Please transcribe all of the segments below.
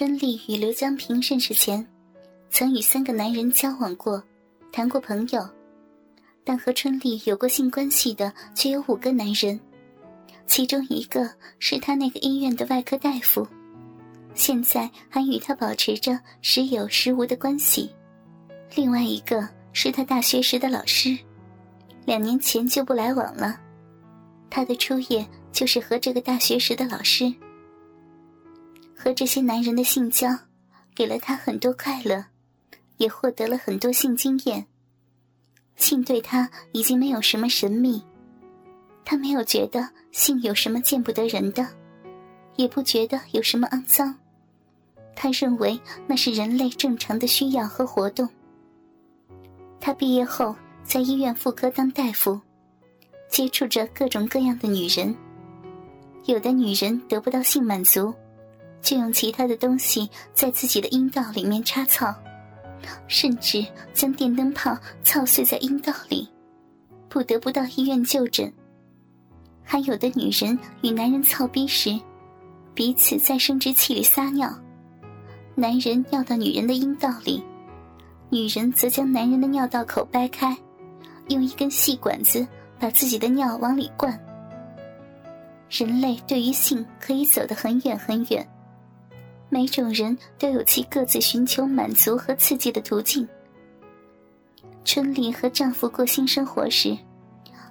春丽与刘江平认识前，曾与三个男人交往过，谈过朋友，但和春丽有过性关系的却有五个男人，其中一个是他那个医院的外科大夫，现在还与他保持着时有时无的关系；另外一个是他大学时的老师，两年前就不来往了。他的初夜就是和这个大学时的老师。和这些男人的性交，给了他很多快乐，也获得了很多性经验。性对他已经没有什么神秘，他没有觉得性有什么见不得人的，也不觉得有什么肮脏。他认为那是人类正常的需要和活动。他毕业后在医院妇科当大夫，接触着各种各样的女人，有的女人得不到性满足。就用其他的东西在自己的阴道里面插草，甚至将电灯泡操碎在阴道里，不得不到医院就诊。还有的女人与男人操逼时，彼此在生殖器里撒尿，男人尿到女人的阴道里，女人则将男人的尿道口掰开，用一根细管子把自己的尿往里灌。人类对于性可以走得很远很远。每种人都有其各自寻求满足和刺激的途径。春丽和丈夫过性生活时，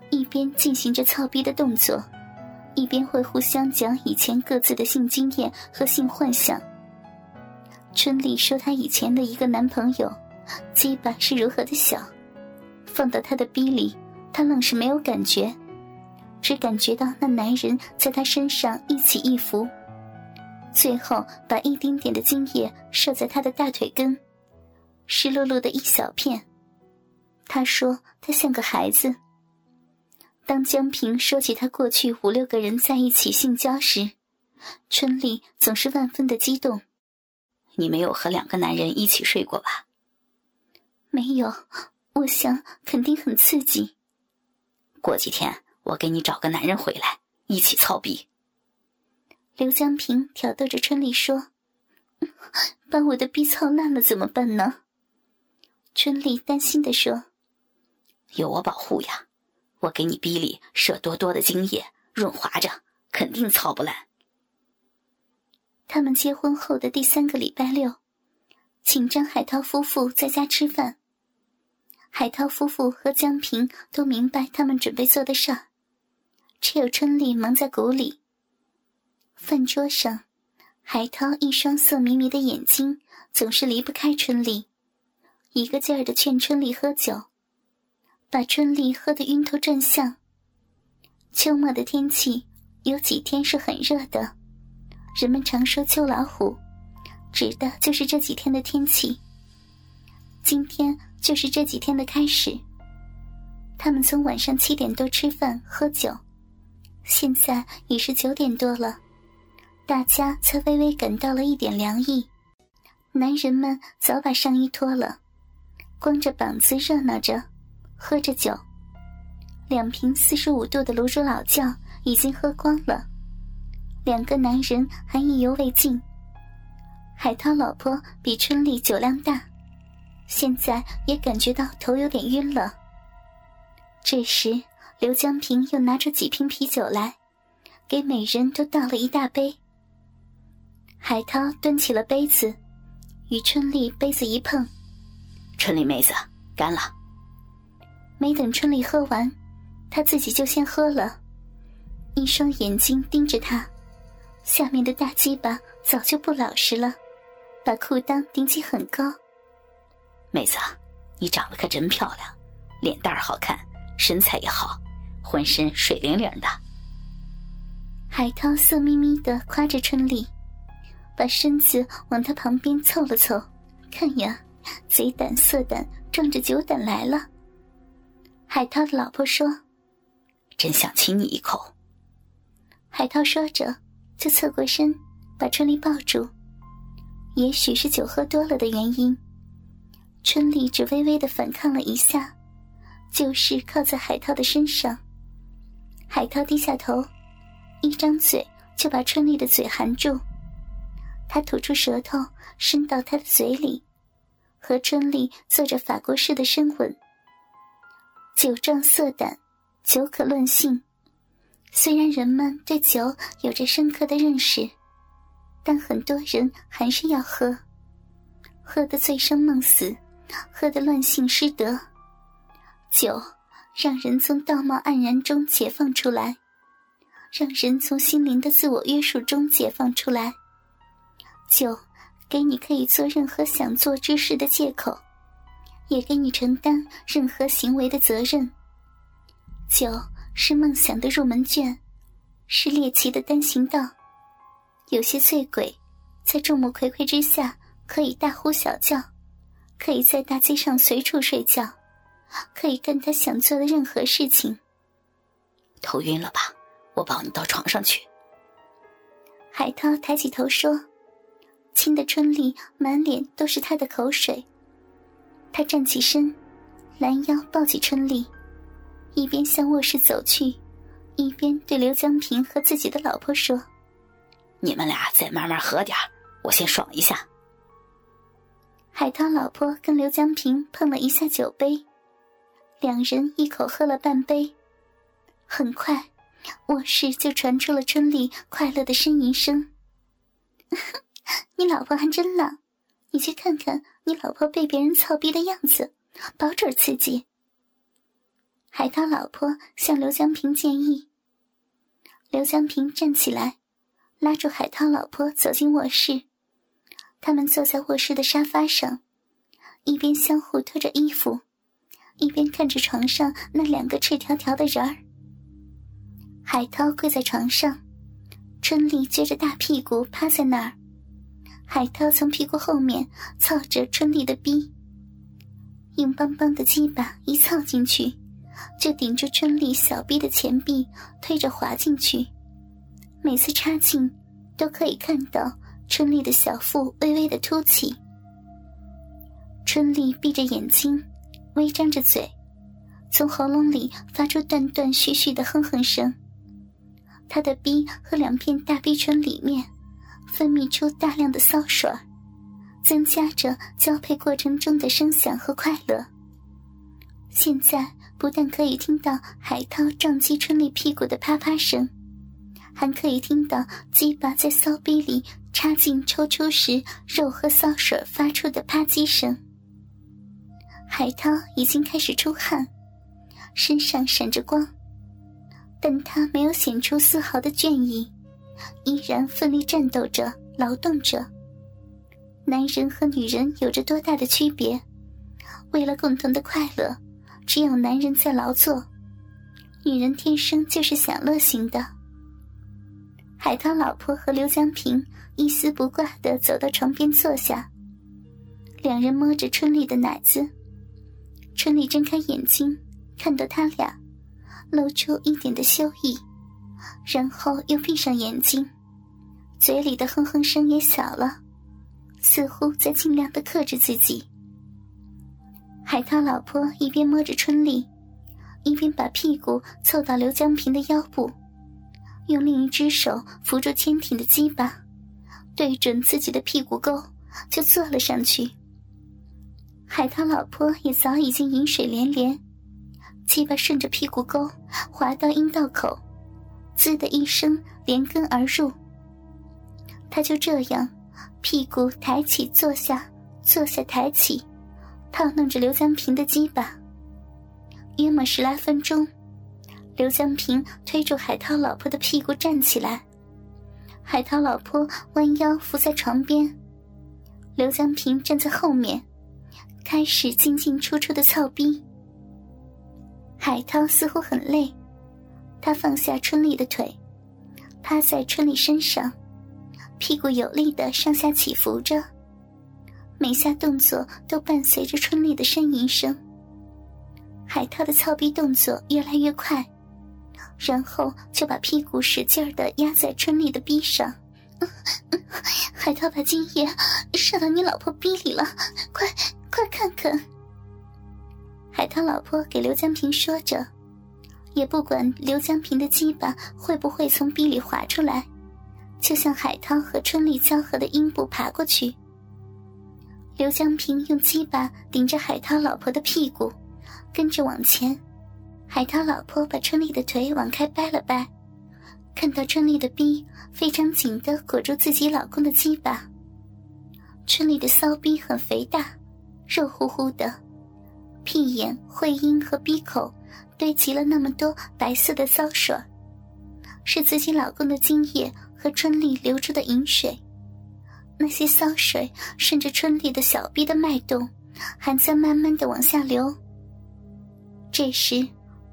一边进行着操逼的动作，一边会互相讲以前各自的性经验和性幻想。春丽说她以前的一个男朋友，鸡巴是如何的小，放到她的逼里，她愣是没有感觉，只感觉到那男人在她身上一起一伏。最后，把一丁点的精液射在他的大腿根，湿漉漉的一小片。他说他像个孩子。当江平说起他过去五六个人在一起性交时，春丽总是万分的激动。你没有和两个男人一起睡过吧？没有，我想肯定很刺激。过几天我给你找个男人回来，一起操逼。刘江平挑逗着春丽说：“把我的逼操烂了怎么办呢？”春丽担心的说：“有我保护呀，我给你逼里射多多的精液，润滑着，肯定操不烂。”他们结婚后的第三个礼拜六，请张海涛夫妇在家吃饭。海涛夫妇和江平都明白他们准备做的事儿，只有春丽蒙在鼓里。饭桌上，海涛一双色迷迷的眼睛总是离不开春丽，一个劲儿的劝春丽喝酒，把春丽喝得晕头转向。秋末的天气有几天是很热的，人们常说“秋老虎”，指的就是这几天的天气。今天就是这几天的开始。他们从晚上七点多吃饭喝酒，现在已是九点多了。大家才微微感到了一点凉意，男人们早把上衣脱了，光着膀子热闹着，喝着酒。两瓶四十五度的泸州老窖已经喝光了，两个男人还意犹未尽。海涛老婆比春丽酒量大，现在也感觉到头有点晕了。这时，刘江平又拿出几瓶啤酒来，给每人都倒了一大杯。海涛端起了杯子，与春丽杯子一碰，春丽妹子干了。没等春丽喝完，他自己就先喝了，一双眼睛盯着他，下面的大鸡巴早就不老实了，把裤裆顶起很高。妹子，你长得可真漂亮，脸蛋儿好看，身材也好，浑身水灵灵的。海涛色眯眯的夸着春丽。把身子往他旁边凑了凑，看呀，贼胆色胆，壮着酒胆来了。海涛的老婆说：“真想亲你一口。”海涛说着，就侧过身，把春丽抱住。也许是酒喝多了的原因，春丽只微微的反抗了一下，就是靠在海涛的身上。海涛低下头，一张嘴就把春丽的嘴含住。他吐出舌头，伸到他的嘴里，和春丽做着法国式的深吻。酒壮色胆，酒可乱性。虽然人们对酒有着深刻的认识，但很多人还是要喝，喝得醉生梦死，喝得乱性失德。酒让人从道貌岸然中解放出来，让人从心灵的自我约束中解放出来。酒给你可以做任何想做之事的借口。也给你承担任何行为的责任。酒是梦想的入门券，是猎奇的单行道。有些醉鬼，在众目睽睽之下可以大呼小叫，可以在大街上随处睡觉，可以干他想做的任何事情。头晕了吧？我抱你到床上去。海涛抬起头说：“亲的春丽满脸都是他的口水。”他站起身，拦腰抱起春丽，一边向卧室走去，一边对刘江平和自己的老婆说：“你们俩再慢慢喝点我先爽一下。”海涛老婆跟刘江平碰了一下酒杯，两人一口喝了半杯。很快，卧室就传出了春丽快乐的呻吟声：“你老婆还真浪。”你去看看你老婆被别人操逼的样子，保准刺激。海涛老婆向刘江平建议。刘江平站起来，拉住海涛老婆走进卧室。他们坐在卧室的沙发上，一边相互脱着衣服，一边看着床上那两个赤条条的人儿。海涛跪在床上，春丽撅着大屁股趴在那儿。海涛从屁股后面操着春丽的逼，硬邦邦的鸡巴一操进去，就顶着春丽小臂的前臂推着滑进去。每次插进，都可以看到春丽的小腹微微的凸起。春丽闭着眼睛，微张着嘴，从喉咙里发出断断续续的哼哼声。她的逼和两片大逼唇里面。分泌出大量的骚水，增加着交配过程中的声响和快乐。现在不但可以听到海涛撞击春丽屁股的啪啪声，还可以听到鸡巴在骚逼里插进抽出时肉和骚水发出的啪叽声。海涛已经开始出汗，身上闪着光，但他没有显出丝毫的倦意。依然奋力战斗着，劳动着。男人和女人有着多大的区别？为了共同的快乐，只有男人在劳作，女人天生就是享乐型的。海涛老婆和刘江平一丝不挂的走到床边坐下，两人摸着春丽的奶子。春丽睁开眼睛，看到他俩，露出一点的羞意。然后又闭上眼睛，嘴里的哼哼声也小了，似乎在尽量的克制自己。海涛老婆一边摸着春丽，一边把屁股凑到刘江平的腰部，用另一只手扶住坚挺的鸡巴，对准自己的屁股沟就坐了上去。海涛老婆也早已经饮水连连，鸡巴顺着屁股沟滑到阴道口。滋的一声，连根而入。他就这样，屁股抬起坐下，坐下抬起，套弄着刘江平的鸡巴。约莫十来分钟，刘江平推住海涛老婆的屁股站起来，海涛老婆弯腰伏在床边，刘江平站在后面，开始进进出出的操逼。海涛似乎很累。他放下春丽的腿，趴在春丽身上，屁股有力的上下起伏着，每下动作都伴随着春丽的呻吟声。海涛的操逼动作越来越快，然后就把屁股使劲的压在春丽的逼上。海涛把精液射到你老婆逼里了，快快看看！海涛老婆给刘江平说着。也不管刘江平的鸡巴会不会从逼里滑出来，就向海涛和春丽交合的阴部爬过去。刘江平用鸡巴顶着海涛老婆的屁股，跟着往前。海涛老婆把春丽的腿往开掰了掰，看到春丽的逼非常紧的裹住自己老公的鸡巴。春丽的骚逼很肥大，肉乎乎的，屁眼、会阴和鼻口堆积了那么多白色的骚水，是自己老公的精液和春丽流出的饮水。那些骚水顺着春丽的小臂的脉动，还在慢慢的往下流。这时。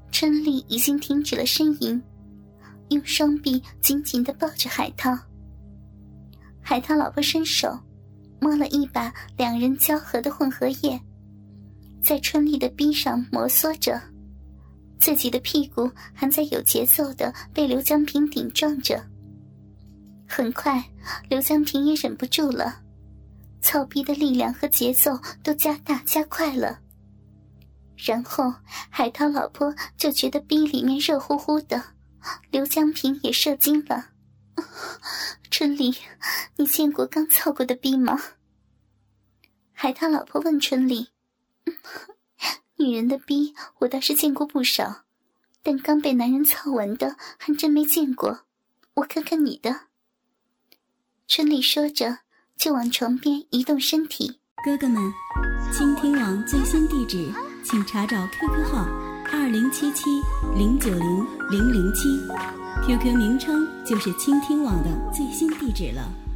春丽已经停止了呻吟，用双臂紧紧的抱着海涛。海涛老婆伸手摸了一把两人交合的混合液，在春丽的臂上摩挲着，自己的屁股还在有节奏的被刘江平顶撞着。很快，刘江平也忍不住了，操逼的力量和节奏都加大加快了。然后，海涛老婆就觉得逼里面热乎乎的，刘江平也射精了。春丽，你见过刚操过的逼吗？海涛老婆问春丽：“女人的逼我倒是见过不少，但刚被男人操完的还真没见过。我看看你的。”春丽说着，就往床边移动身体。哥哥们，倾听网最新地址。请查找 QQ 号二零七七零九零零零七，QQ 名称就是倾听网的最新地址了。